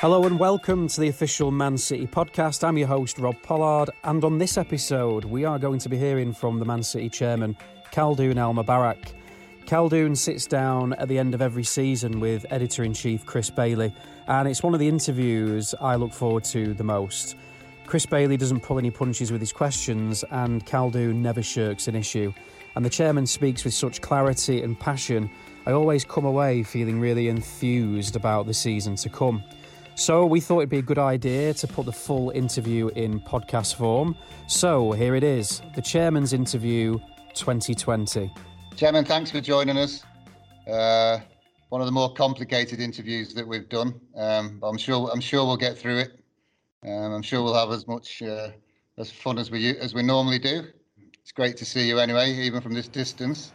Hello and welcome to the official Man City podcast. I'm your host, Rob Pollard, and on this episode, we are going to be hearing from the Man City chairman, Khaldoon Al Mubarak. Khaldoon sits down at the end of every season with editor in chief Chris Bailey, and it's one of the interviews I look forward to the most. Chris Bailey doesn't pull any punches with his questions, and Khaldoon never shirks an issue. And the chairman speaks with such clarity and passion, I always come away feeling really enthused about the season to come. So we thought it'd be a good idea to put the full interview in podcast form. So here it is the Chairman's Interview 2020. Chairman, thanks for joining us. Uh, one of the more complicated interviews that we've done, um, I'm sure I'm sure we'll get through it. Um, I'm sure we'll have as much uh, as fun as we as we normally do. It's great to see you anyway, even from this distance.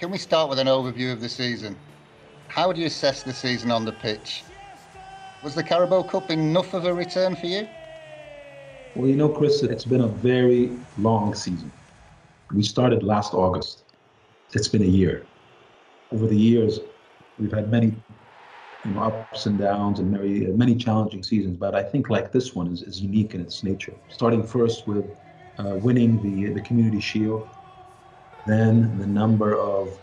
Can we start with an overview of the season? How would you assess the season on the pitch? Was the Carabao Cup enough of a return for you? Well, you know, Chris, it's been a very long season. We started last August. It's been a year. Over the years, we've had many you know, ups and downs and many, many challenging seasons, but I think like this one is, is unique in its nature. Starting first with uh, winning the, the Community Shield, then the number of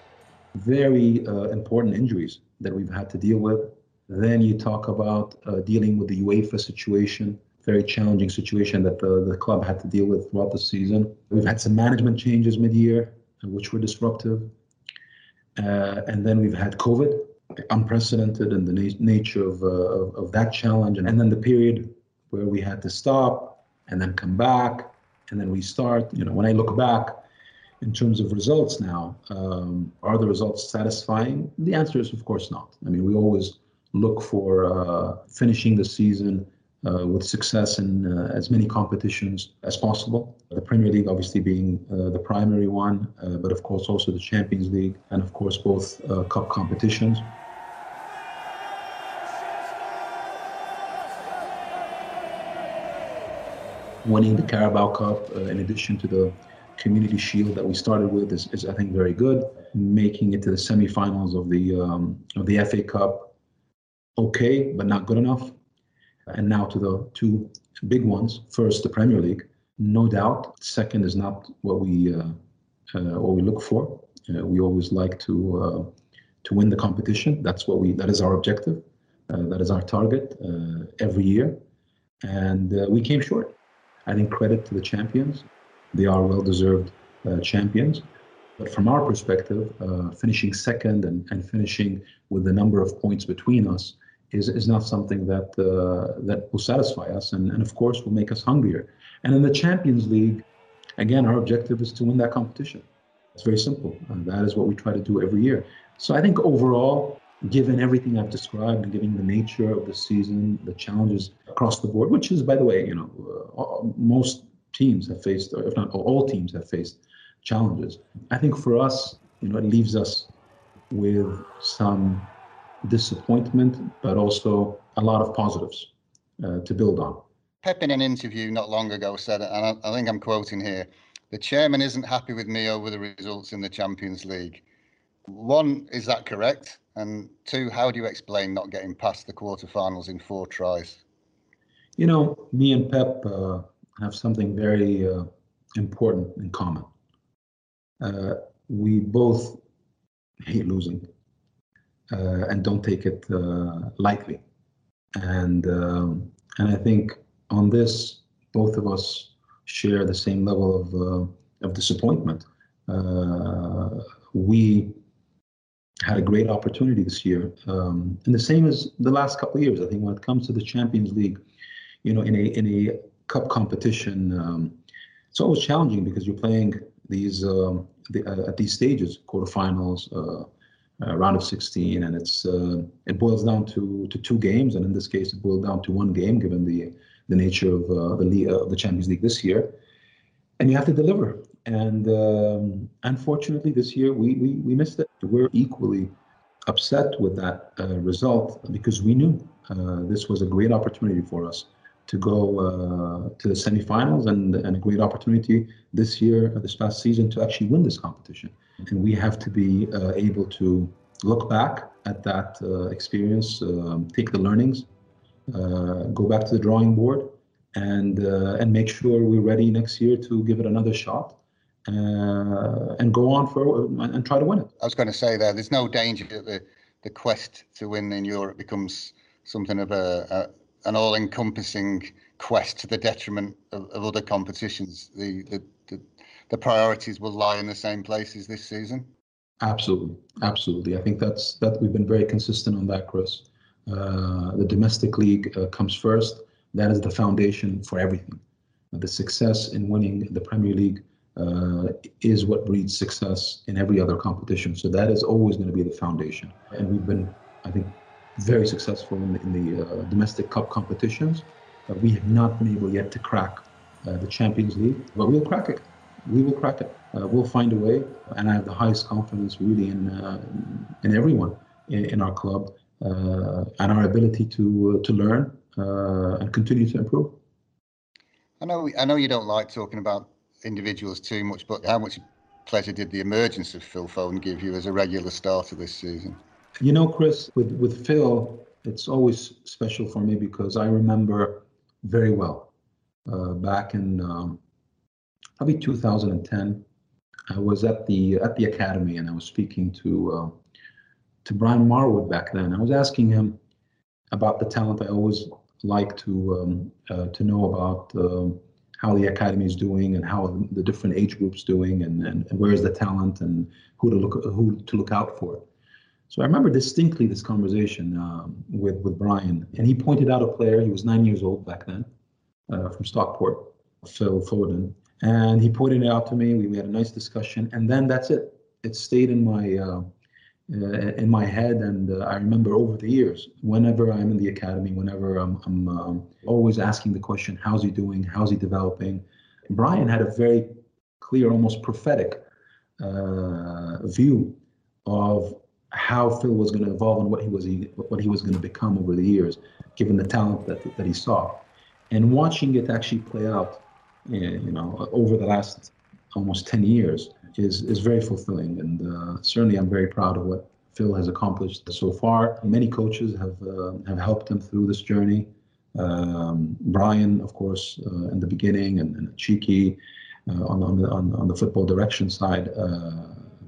very uh, important injuries that we've had to deal with, then you talk about uh, dealing with the UEFA situation, very challenging situation that the, the club had to deal with throughout the season. We've had some management changes mid-year, uh, which were disruptive. Uh, and then we've had COVID, unprecedented in the na- nature of, uh, of, of, that challenge. And, and then the period where we had to stop and then come back and then restart. You know, when I look back, in terms of results now, um, are the results satisfying? The answer is, of course, not. I mean, we always look for uh, finishing the season uh, with success in uh, as many competitions as possible. The Premier League, obviously, being uh, the primary one, uh, but of course also the Champions League, and of course both uh, cup competitions. Winning the Carabao Cup, in addition to the Community Shield that we started with, is, is I think very good. Making it to the semi-finals of the um, of the FA Cup okay, but not good enough. And now to the two big ones. First, the Premier League, no doubt. Second is not what we uh, uh, what we look for. Uh, we always like to uh, to win the competition. That's what we. That is our objective. Uh, that is our target uh, every year, and we came short. I think credit to the champions. They are well-deserved champions. But from our perspective, finishing second and, and finishing with the number of points between us is, is not something that uh, that will satisfy us and, and of course will make us hungrier. And in the Champions League, again, our objective is to win that competition. It's very simple. And that is what we try to do every year. So I think overall, given everything I've described and given the nature of the season, the challenges across the board, which is, by the way, you know, uh, most teams have faced, if not all teams have faced challenges. I think for us, you know, it leaves us with some disappointment, but also a lot of positives uh, to build on. Pep, in an interview not long ago, said, and I, I think I'm quoting here the chairman isn't happy with me over the results in the Champions League. One, is that correct? And two, how do you explain not getting past the quarterfinals in four tries? You know, me and Pep uh, have something very uh, important in common. Uh, we both hate losing and don't take it uh, lightly. And um, and I think on this, both of us share the same level of uh, of disappointment. we had a great opportunity this year, um, and the same as the last couple of years. I think when it comes to the Champions League, you know, in a in a cup competition, um, it's always challenging because you're playing these um, the, uh, at these stages, quarterfinals, uh, uh, round of 16, and it's uh, it boils down to to two games, and in this case, it boiled down to one game, given the the nature of uh, the of the Champions League this year, and you have to deliver. And um, unfortunately, this year we, we we missed it. We're equally upset with that uh, result because we knew uh, this was a great opportunity for us to go uh, to the semifinals and, and a great opportunity this year, this past season, to actually win this competition. And we have to be uh, able to look back at that uh, experience, um, take the learnings, uh, go back to the drawing board, and uh, and make sure we're ready next year to give it another shot. Uh, and go on for and try to win it. I was going to say there, there's no danger that the, the quest to win in Europe becomes something of a, a an all-encompassing quest to the detriment of, of other competitions. The, the, the priorities will lie in the same places this season. Absolutely, absolutely. I think that's that we've been very consistent on that, Chris. Uh, the domestic league uh, comes first. That is the foundation for everything. The success in winning the Premier League uh, is what breeds success in every other competition. So that is always going to be the foundation. And we've been, I think, very successful in the, in the uh, domestic cup competitions. We have not been able yet to crack uh, the Champions League, but we'll crack it. We will crack it. Uh, we'll find a way, and I have the highest confidence really in uh, in everyone in, in our club and our ability to to learn and continue to improve. I know I know you don't like talking about individuals too much, but how much pleasure did the emergence of Phil Foden give you as a regular starter this season? You know, Chris, with, with Phil, it's always special for me because I remember very well uh, back in um, probably 2010. I was at the at the academy and I was speaking to uh, to Brian Marwood back then. I was asking him about the talent I always like to um, uh, to know about um, how the academy is doing and how the different age groups doing and, and, and where's the talent and who to look who to look out for. So I remember distinctly this conversation um, with with Brian, and he pointed out a player. He was nine years old back then, uh, from Stockport, Phil Foden, and he pointed it out to me. We, we had a nice discussion, and then that's it. It stayed in my uh, uh, in my head, and uh, I remember over the years, whenever I'm in the academy, whenever I'm, I'm um, always asking the question, "How's he doing? How's he developing?" Brian had a very clear, almost prophetic uh, view of how Phil was going to evolve and what he was what he was going to become over the years, given the talent that that he saw, and watching it actually play out, you know, over the last almost 10 years is is very fulfilling, and uh, certainly I'm very proud of what Phil has accomplished so far. Many coaches have uh, have helped him through this journey. Um, Brian, of course, uh, in the beginning, and, and Txiki uh, on on the on, on, the football direction side, uh,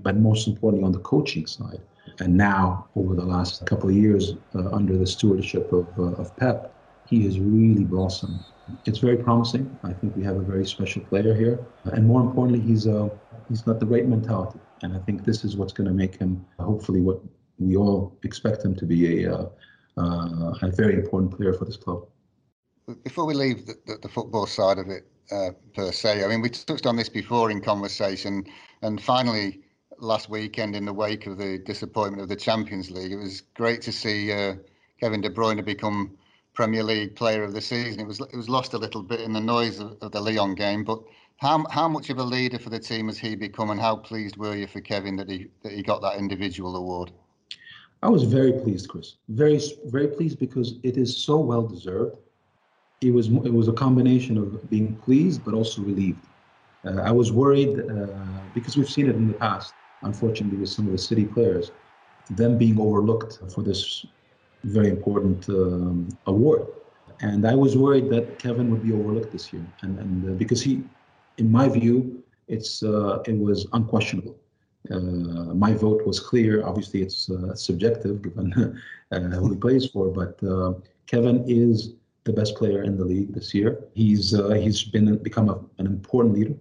but most importantly on the coaching side. And now, over the last couple of years, uh, under the stewardship of of Pep, he has really blossomed. It's very promising. I think we have a very special player here, and more importantly, he's a he's got the right mentality, and I think this is what's going to make him hopefully what we all expect him to be a uh, uh, a very important player for this club. Before we leave the, the, the football side of it uh, per se, I mean we touched on this before in conversation, and finally last weekend in the wake of the disappointment of the Champions League, it was great to see uh, Kevin De Bruyne become Premier League Player of the Season. It was it was lost a little bit in the noise of, of the Lyon game, but how how much of a leader for the team has he become, and how pleased were you for Kevin that he that he got that individual award? I was very pleased, Chris. Very very pleased because it is so well deserved. It was it was a combination of being pleased but also relieved. Uh, I was worried uh, because we've seen it in the past, unfortunately, with some of the city players, them being overlooked for this very important um, award. And I was worried that Kevin would be overlooked this year, and and uh, because he in my view, it's uh, it was unquestionable. Uh, my vote was clear. Obviously, it's uh, subjective given uh, who he plays for, but uh, Kevin is the best player in the league this year. He's he's been become a, an important leader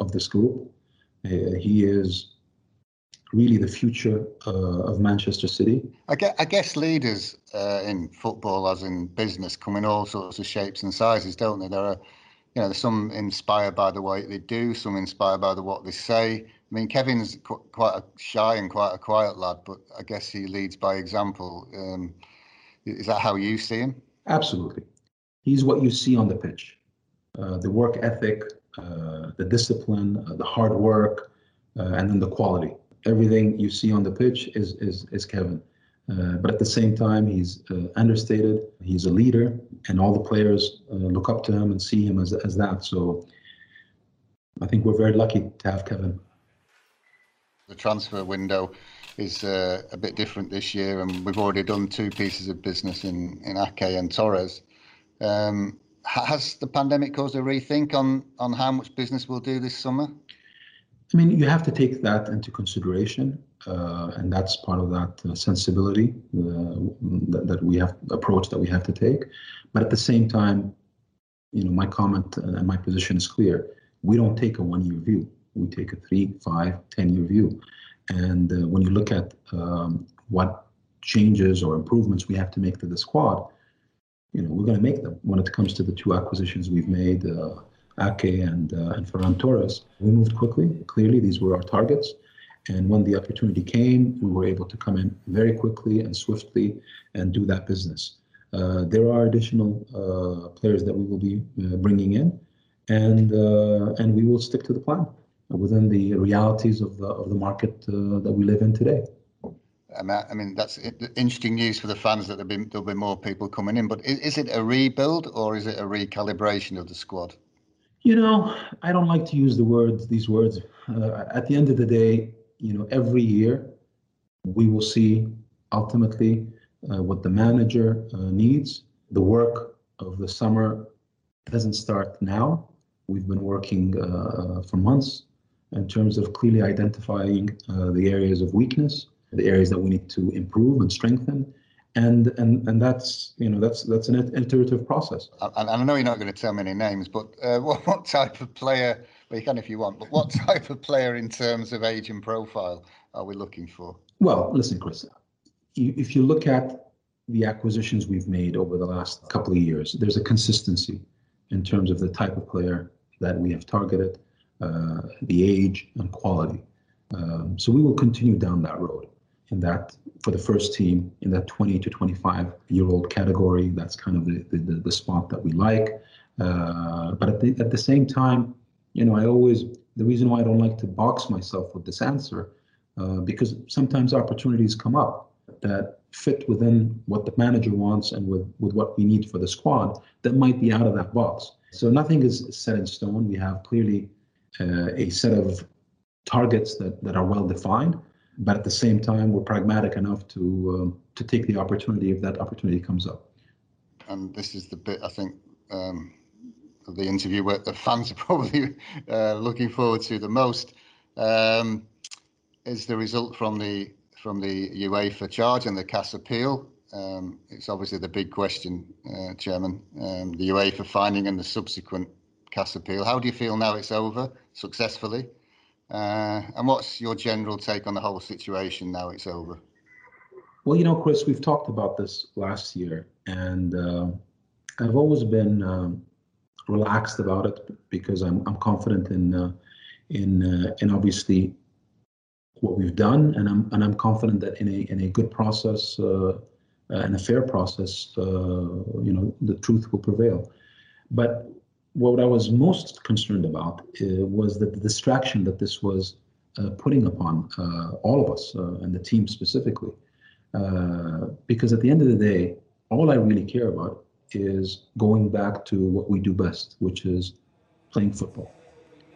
of this group. he is really the future of Manchester City. I guess, I guess leaders in football, as in business, come in all sorts of shapes and sizes, don't they? There are you know, some inspired by the way they do, some inspired by the what they say. I mean, Kevin's qu- quite a shy and quite a quiet lad, but I guess he leads by example. Um, is that how you see him? Absolutely. He's what you see on the pitch. Uh, the work ethic, uh, the discipline, uh, the hard work, uh, and then the quality. Everything you see on the pitch is is is Kevin. Uh, but at the same time, he's uh, understated. He's a leader, and all the players uh, look up to him and see him as, as that. So I think we're very lucky to have Kevin. The transfer window is uh, a bit different this year, and we've already done two pieces of business in in Ake and Torres. Um, has the pandemic caused a rethink on on how much business we'll do this summer? I mean, you have to take that into consideration, uh, and that's part of that uh, sensibility uh, that, that, we have approach that we have to take. But at the same time, you know, my comment and my position is clear. We don't take a one-year view. We take a three, five, ten-year view. And uh, when you look at um, what changes or improvements we have to make to the squad, you know, we're going to make them. When it comes to the two acquisitions we've made, uh, Ake and uh, and Ferran Torres, we moved quickly. Clearly, these were our targets. And when the opportunity came, we were able to come in very quickly and swiftly and do that business. Uh, there are additional uh, players that we will be uh, bringing in, and uh, and we will stick to the plan within the realities of the of the market uh, that we live in today. I mean, that's interesting news for the fans that there'll be, there'll be more people coming in. But is, is, it a rebuild or is it a recalibration of the squad? You know, I don't like to use the words, these words. Uh, at the end of the day, you know, every year we will see ultimately uh, what the manager uh, needs. The work of the summer doesn't start now. We've been working uh, for months in terms of clearly identifying uh, the areas of weakness the areas that we need to improve and strengthen and and and that's you know that's that's an iterative process. And, i know you're not going to tell me any names but uh, what, what type of player well you can if you want but what type of player in terms of age and profile are we looking for? Well listen chris if you look at the acquisitions we've made over the last couple of years there's a consistency in terms of the type of player that we have targeted uh, the age and quality. Um, so we will continue down that road in that for the first team in that 20 to 25 year old category. That's kind of the, the, the spot that we like. Uh, but at the, at the same time, you know, I always, the reason why I don't like to box myself with this answer, uh, because sometimes opportunities come up that fit within what the manager wants and with, with what we need for the squad that might be out of that box. So nothing is set in stone. We have clearly uh, a set of targets that, that are well defined but at the same time, we're pragmatic enough to um, to take the opportunity if that opportunity comes up. And this is the bit I think um, of the interview where the fans are probably uh, looking forward to the most. Um, is the result from the from the UEFA charge and the CAS appeal? Um, it's obviously the big question, uh, Chairman. Um, the UEFA finding and the subsequent CAS appeal. How do you feel now it's over successfully? Uh, and what's your general take on the whole situation now it's over? Well, you know, Chris, we've talked about this last year, and uh, I've always been um, relaxed about it because I'm I'm confident in uh, in uh, in obviously what we've done, and I'm and I'm confident that in a in a good process uh, and a fair process, uh, you know, the truth will prevail. But what I was most concerned about uh, was that the distraction that this was uh, putting upon uh, all of us uh, and the team specifically. Uh, because at the end of the day, all I really care about is going back to what we do best, which is playing football.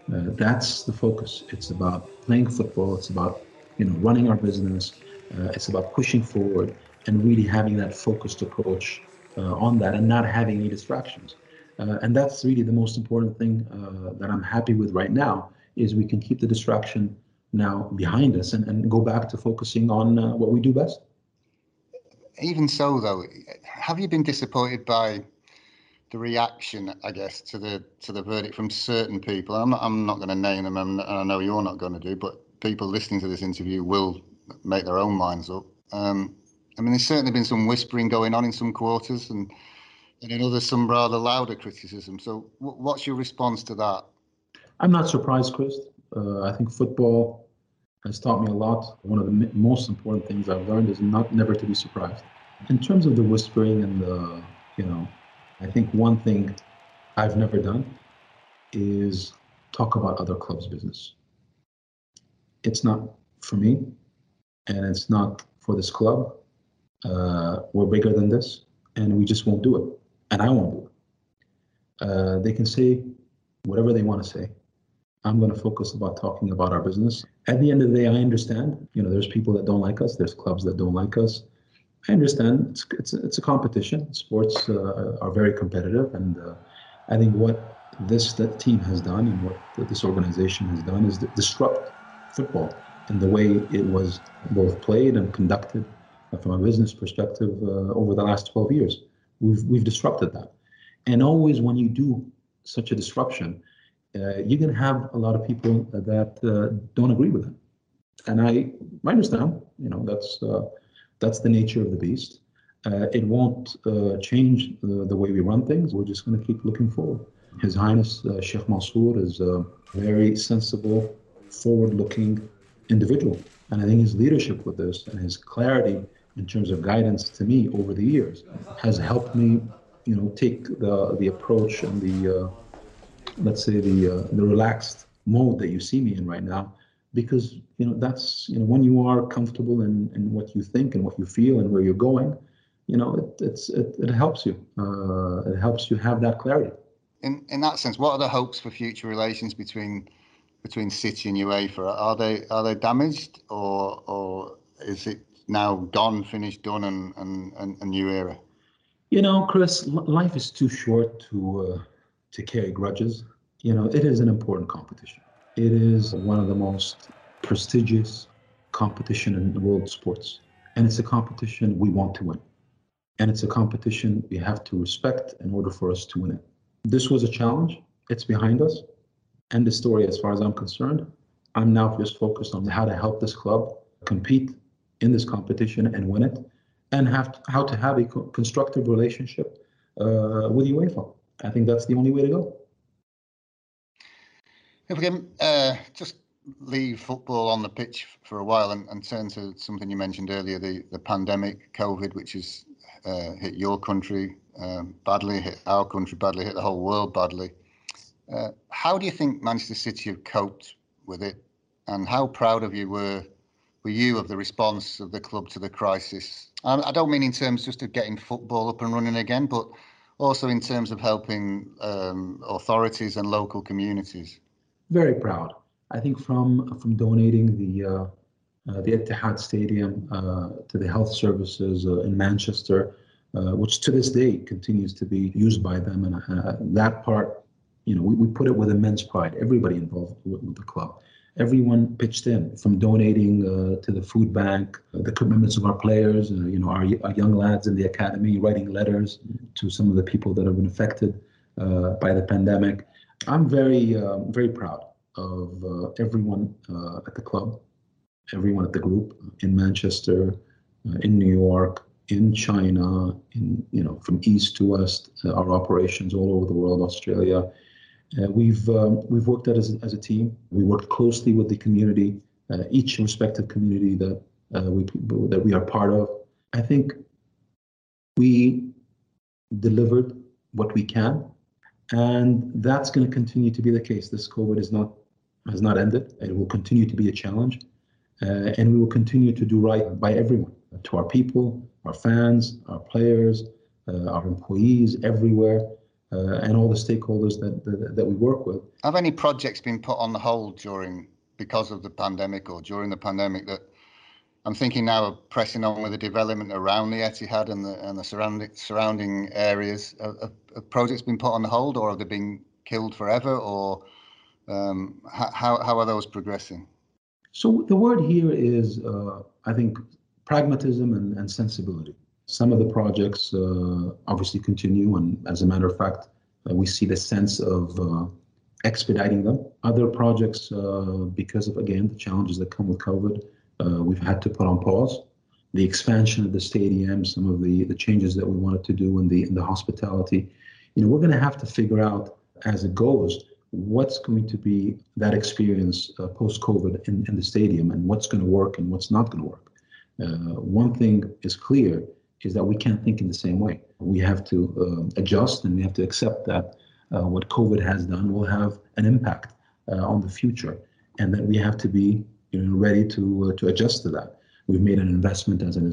That's the focus. It's about playing football. It's about you know running our business. it's about pushing forward and really having that focused approach on that and not having any distractions. Uh, and that's really the most important thing uh, that I'm happy with right now is we can keep the distraction now behind us and, and go back to focusing on uh, what we do best. Even so, though, have you been disappointed by the reaction, I guess, to the to the verdict from certain people? I'm not I'm not going to name them, and I know you're not going to do, but people listening to this interview will make their own minds up. Um, I mean, there's certainly been some whispering going on in some quarters, and and in others some rather louder criticism. So, w- what's your response to that? I'm not surprised, Chris. Uh, I think football has taught me a lot. One of the most important things I've learned is not never to be surprised. In terms of the whispering and the, you know, I think one thing I've never done is talk about other clubs' business. It's not for me, and it's not for this club. Uh, we're bigger than this, and we just won't do it and I won't do it. Uh, they can say whatever they want to say. I'm going to focus about talking about our business. At the end of the day, I understand. You know, there's people that don't like us. There's clubs that don't like us. I understand. It's it's, it's a competition. Sports uh, are very competitive, and uh, I think what this that team has done and what this organization has done is disrupt football in the way it was both played and conducted from a business perspective uh, over the last 12 years. We've we've disrupted that, and always when you do such a disruption, uh, you're going to have a lot of people that uh, don't agree with it. And I, I understand, you know, that's uh, that's the nature of the beast. Uh, it won't uh, change the, the, way we run things. We're just going to keep looking forward. His Highness uh, Sheikh Mansour is a very sensible, forward-looking individual, and I think his leadership with this and his clarity in terms of guidance to me over the years has helped me, you know, take the the approach and the let's say the uh, the relaxed mode that you see me in right now. Because you know that's you know when you are comfortable in, in what you think and what you feel and where you're going you know it it's it, it helps you. Uh, it helps you have that clarity. In in that sense what are the hopes for future relations between between city and uefa are they are they damaged or or is it now gone finished done and and, and a new era you know chris life is too short to uh, to carry grudges. You know, it is an important competition. It is one of the most prestigious competition in the world sports. And it's a competition we want to win. And it's a competition we have to respect in order for us to win it. This was a challenge. It's behind us. End the story as far as I'm concerned. I'm now just focused on how to help this club compete in this competition and win it, and have to, how to have a co- constructive relationship uh, with UEFA. I think that's the only way to go. If we can uh, just leave football on the pitch for a while and, and, turn to something you mentioned earlier, the, the pandemic, COVID, which has uh, hit your country um, badly, hit our country badly, hit the whole world badly. Uh, how do you think Manchester City have coped with it, and how proud of you were were you of the response of the club to the crisis? I, I don't mean in terms just of getting football up and running again, but also in terms of helping um, authorities and local communities? Very proud. I think from from donating the uh, uh, the Etihad Stadium uh, to the health services uh, in Manchester, uh, which to this day continues to be used by them, and uh, that part, you know, we, we put it with immense pride. Everybody involved with, with the club everyone pitched in from donating uh, to the food bank, uh, the commitments of our players, uh, you know, our, our, young lads in the academy writing letters to some of the people that have been affected uh, by the pandemic. I'm very, um, very proud of uh, everyone uh, at the club, everyone at the group in Manchester, in New York, in China, in you know, from east to west, our operations all over the world, Australia, uh, we've um, we've worked as a, as a team. We worked closely with the community, uh, each respective community that uh, we that we are part of. I think we delivered what we can, and that's going to continue to be the case. This COVID is not has not ended. It will continue to be a challenge, uh, and we will continue to do right by everyone, to our people, our fans, our players, uh, our employees, everywhere uh, and all the stakeholders that, that, that we work with. Have any projects been put on the hold during because of the pandemic or during the pandemic that I'm thinking now of pressing on with the development around the Etihad and the and the surrounding surrounding areas. Have, have projects been put on the hold, or have they been killed forever, or um, how how are those progressing? So the word here is, uh, I think, pragmatism and, and sensibility. Some of the projects uh, obviously continue, and as a matter of fact, uh, we see the sense of uh, expediting them. Other projects, because of again the challenges that come with COVID, we've had to put on pause the expansion of the stadium, some of the, changes that we wanted to do in the in the hospitality. You know, we're going to have to figure out as it goes what's going to be that experience uh, post COVID in, the stadium and what's going to work and what's not going to work. One thing is clear is that we can't think in the same way. We have to uh, adjust and we have to accept that uh, what COVID has done will have an impact uh, on the future, and that we have to be you know, ready to uh, to adjust to that. We've made an investment as an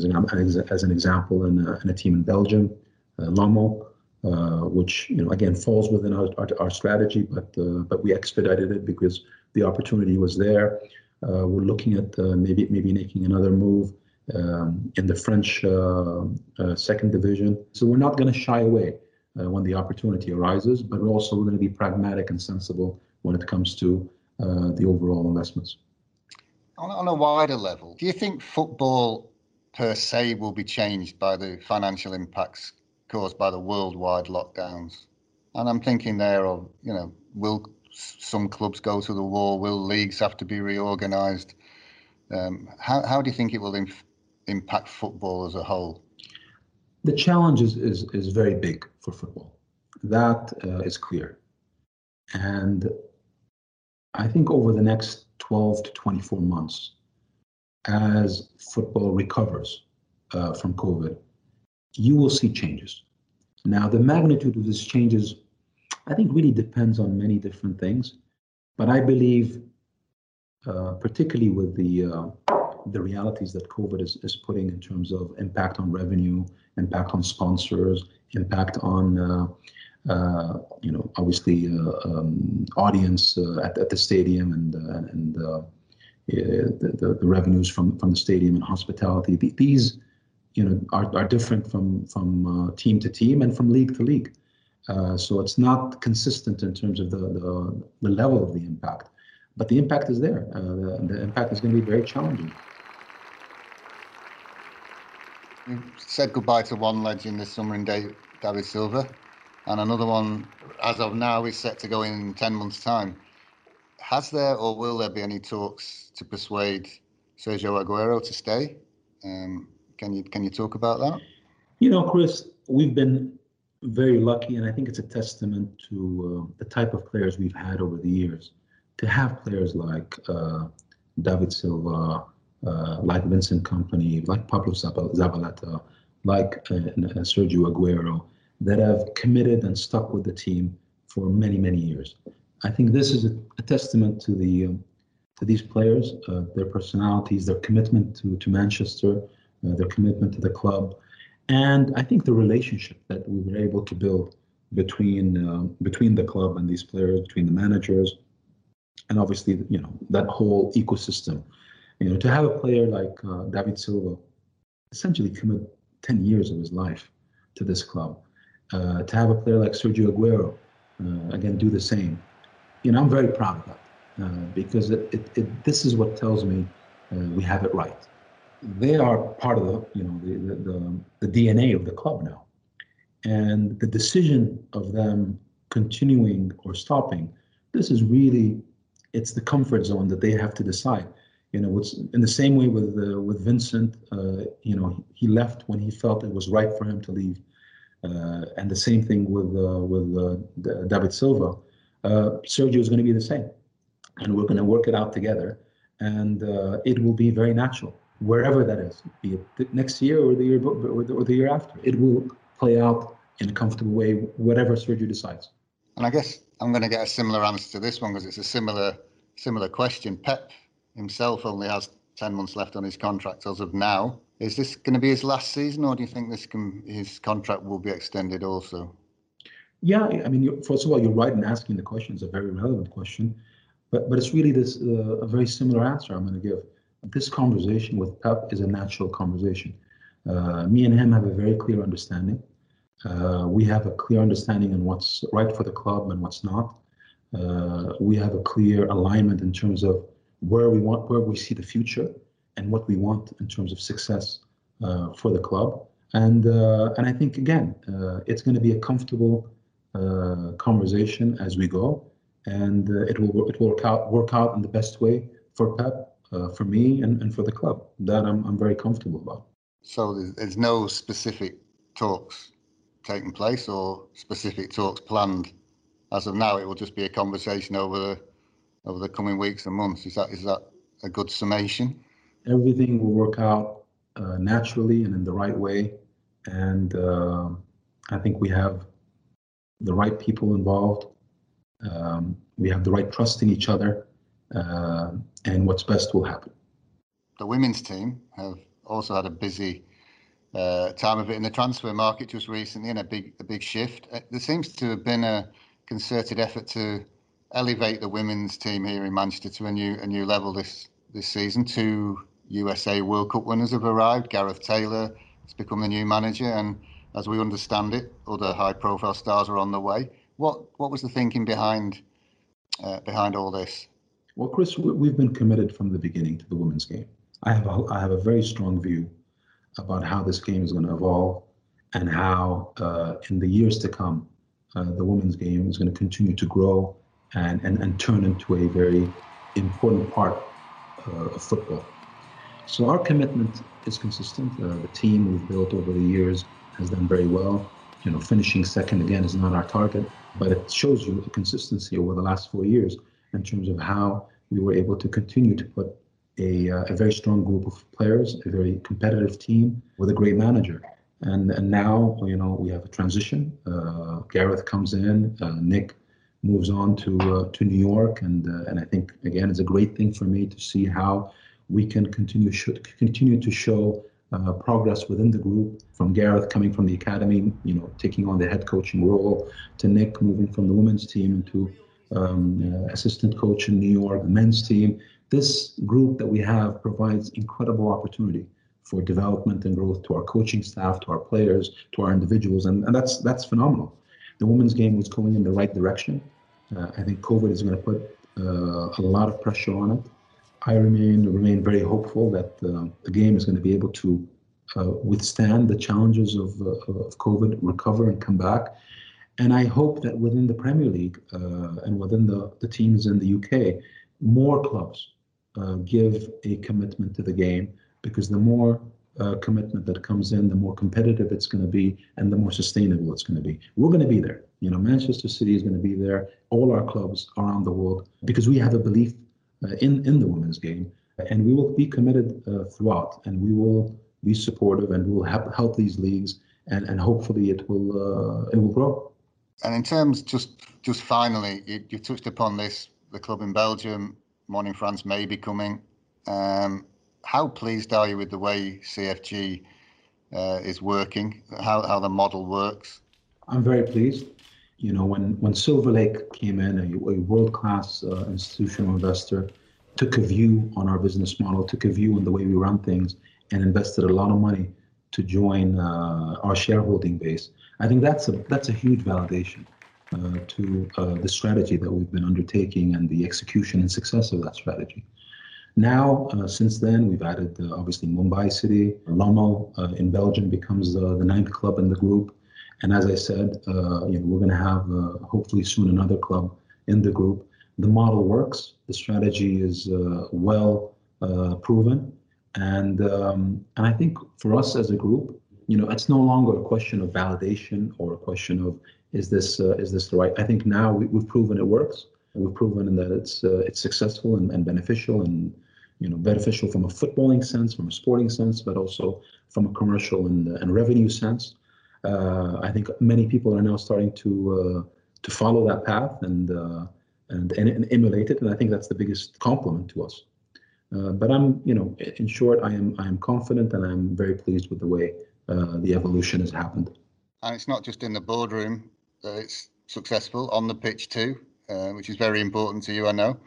as an example in a, in a team in Belgium, uh, Lommel, uh, which you know again falls within our, our, our strategy, but but we expedited it because the opportunity was there. Uh, we're looking at uh, maybe maybe making another move um, in the French uh, uh second division. So we're not going to shy away uh, when the opportunity arises, but we're also going to be pragmatic and sensible when it comes to the overall investments. On, on a wider level, do you think football per se will be changed by the financial impacts caused by the worldwide lockdowns? And I'm thinking there of, you know, will some clubs go to the wall? Will leagues have to be reorganised? Um, how, how do you think it will inf- impact football as a whole? The challenge is, is, is very big for football. That uh, is clear. And I think over the next 12 to 24 months, as football recovers uh, from COVID, you will see changes. Now, the magnitude of these changes, I think, really depends on many different things. But I believe, uh, particularly with the uh, the realities that COVID is, is putting in terms of impact on revenue, impact on sponsors, impact on uh, uh, you know, obviously uh, um, audience uh, at, at the stadium and and the, the, the revenues from from the stadium and hospitality. These, you know, are, are different from from team to team and from league to league. so it's not consistent in terms of the, the, the level of the impact but the impact is there. Uh, the, the, impact is going to be very challenging. You said goodbye to one legend this summer in David Silva and another one, as of now, is set to go in 10 months' time. Has there or will there be any talks to persuade Sergio Aguero to stay? Um, can you can you talk about that? You know, Chris, we've been very lucky, and I think it's a testament to uh, the type of players we've had over the years. To have players like uh, David Silva, uh, like Vincent Kompany, like Pablo Zabaleta, like uh, uh, Sergio Aguero, that have committed and stuck with the team for many, many years. I think this is a, a testament to the um, to these players, uh, their personalities, their commitment to to Manchester, their commitment to the club, and I think the relationship that we were able to build between uh, between the club and these players, between the managers, and obviously you know that whole ecosystem. You know, to have a player like uh, David Silva essentially commit 10 years of his life to this club uh, to have a player like Sergio Aguero, uh, again, do the same. You know, I'm very proud of that uh, because it, it, it, this is what tells me uh, we have it right. They are part of the, you know, the, the, the, the DNA of the club now. And the decision of them continuing or stopping, this is really, it's the comfort zone that they have to decide. You know, it's in the same way with uh, with Vincent. Uh, you know, he left when he felt it was right for him to leave uh, and the same thing with uh, with uh, David Silva. Sergio is going to be the same, and we're going to work it out together, and it will be very natural wherever that is, be it next year or the year or the, or the year after. It will play out in a comfortable way, whatever Sergio decides. And I guess I'm going to get a similar answer to this one because it's a similar similar question. Pep himself only has 10 months left on his contract as of now. Is this going to be his last season, or do you think this can his contract will be extended also? Yeah, I mean, first of all, you're right in asking the question. It's a very relevant question, but but it's really this uh, a very similar answer I'm going to give. This conversation with Pep is a natural conversation. Uh, me and him have a very clear understanding. Uh, we have a clear understanding on what's right for the club and what's not. Uh, we have a clear alignment in terms of where we want, where we see the future, and what we want in terms of success uh, for the club. And uh, and I think again, uh, it's going to be a comfortable uh, conversation as we go, and it will it will work out work out in the best way for Pep, for me, and, and for the club. That I'm I'm very comfortable about. So there's no specific talks taking place or specific talks planned as of now. It will just be a conversation over the over the coming weeks and months. Is that is that a good summation? everything will work out uh, naturally and in the right way. And uh, I think we have the right people involved. Um, we have the right trust in each other, uh, and what's best will happen. The women's team have also had a busy uh, time of it in the transfer market just recently, and a big a big shift. Uh, there seems to have been a concerted effort to elevate the women's team here in Manchester to a new a new level this this season. Two USA World Cup winners have arrived. Gareth Taylor has become the new manager, and as we understand it, other high-profile stars are on the way. What what was the thinking behind uh, behind all this? Well, Chris, we've been committed from the beginning to the women's game. I have a, I have a very strong view about how this game is going to evolve and how uh, in the years to come uh, the women's game is going to continue to grow and, and, and turn into a very important part uh, of football. So our commitment is consistent. Uh, the team we've built over the years has done very well. You know, finishing second again is not our target, but it shows you a consistency over the last four years in terms of how we were able to continue to put a, uh, a very strong group of players, a very competitive team with a great manager. And, and now, you know, we have a transition. Uh, Gareth comes in, uh, Nick moves on to uh, to New York, and uh, and I think again it's a great thing for me to see how we can continue should continue to show uh, progress within the group. From Gareth coming from the academy, you know, taking on the head coaching role, to Nick moving from the women's team into um, uh, assistant coach in New York, the men's team. This group that we have provides incredible opportunity for development and growth to our coaching staff, to our players, to our individuals, and, and that's that's phenomenal the women's game was going in the right direction. Uh, I think COVID is going to put uh, a lot of pressure on it. I remain remain very hopeful that uh, the game is going to be able to uh, withstand the challenges of, uh, of COVID, recover and come back. And I hope that within the Premier League uh, and within the, the teams in the UK, more clubs give a commitment to the game because the more uh, commitment that comes in, the more competitive it's going to be, and the more sustainable it's going to be. We're going to be there. You know, Manchester City is going to be there. All our clubs around the world, because we have a belief uh, in in the women's game, and we will be committed uh, throughout, and we will be supportive, and we will help help these leagues, and and hopefully it will uh, it will grow. And in terms, just just finally, you, you touched upon this. The club in Belgium, in France may be coming. Um, how pleased are you with the way CFG uh, is working, how, how the model works? I'm very pleased. You know, when, Silver Lake came in, a, a world class uh, institutional investor, took a view on our business model, took a view on the way we run things, and invested a lot of money to join uh, our shareholding base. I think that's a that's a huge validation to uh, the strategy that we've been undertaking and the execution and success of that strategy. Now, uh, since then, we've added uh, obviously Mumbai City. Lommel uh, in Belgium becomes uh, the ninth club in the group. And as I said, uh, you know, we're going to have uh, hopefully soon another club in the group. The model works. The strategy is well proven. And, um, and I think for us as a group, you know, it's no longer a question of validation or a question of is this is this the right? I think now we, we've proven it works. We've proven that it's uh, it's successful and, and beneficial and you know beneficial from a footballing sense, from a sporting sense, but also from a commercial and, and revenue sense. Uh, I think many people are now starting to uh, to follow that path and, uh, and, and and emulate it, and I think that's the biggest compliment to us. Uh, but I'm, you know, in short, I am I am confident and I'm very pleased with the way uh, the evolution has happened. And it's not just in the boardroom that it's successful on the pitch too. Uh, which is very important to you, I know.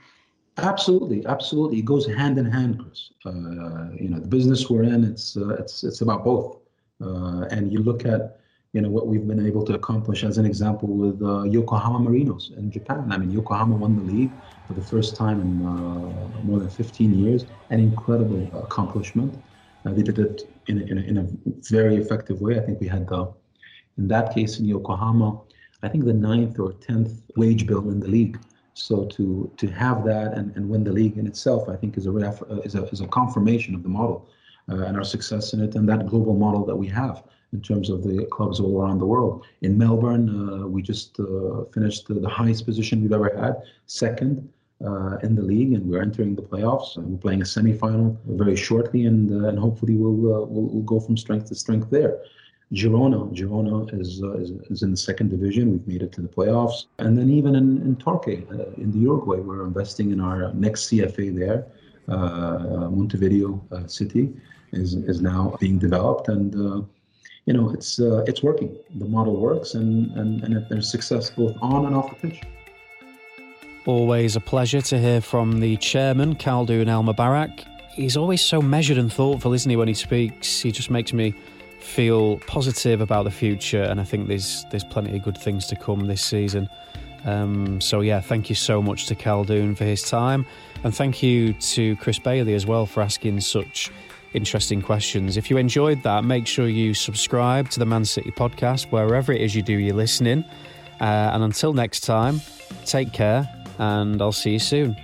Absolutely, absolutely. It goes hand in hand, Chris. Uh, you know, the business we're in, it's uh, it's it's about both. Uh, and you look at, you know, what we've been able to accomplish as an example with uh, Yokohama Marinos in Japan. I mean, Yokohama won the league for the first time in uh, more than 15 years. An incredible accomplishment. they did it in a, in, a, in a very effective way. I think we had the, in that case in Yokohama, I think the ninth or tenth wage bill in the league. So to to have that and, and win the league in itself, I think is a ref, uh, is a is a confirmation of the model uh, and our success in it and that global model that we have in terms of the clubs all around the world. In Melbourne, uh, we just uh, finished the, the, highest position we've ever had, second. Uh, in the league, and we're entering the playoffs. we're playing a semi-final very shortly, and and hopefully we'll, we'll we'll go from strength to strength there. Girona. Girona is, uh, is, is in the second division. We've made it to the playoffs, and then even in in Torque, uh, in the Uruguay, we're investing in our next CFA there. Uh, Montevideo uh, City is is now being developed, and uh, you know it's uh, it's working. The model works, and and and there's success both on and off the pitch. Always a pleasure to hear from the chairman, Khaldoon Al Mubarak. He's always so measured and thoughtful, isn't he, when he speaks? He just makes me feel positive about the future, and I think there's there's plenty of good things to come this season. Um, so yeah, thank you so much to Khaldoon for his time, and thank you to Chris Bailey as well for asking such interesting questions. If you enjoyed that, make sure you subscribe to the Man City podcast wherever it is you do your listening. Uh, and until next time, take care, and I'll see you soon.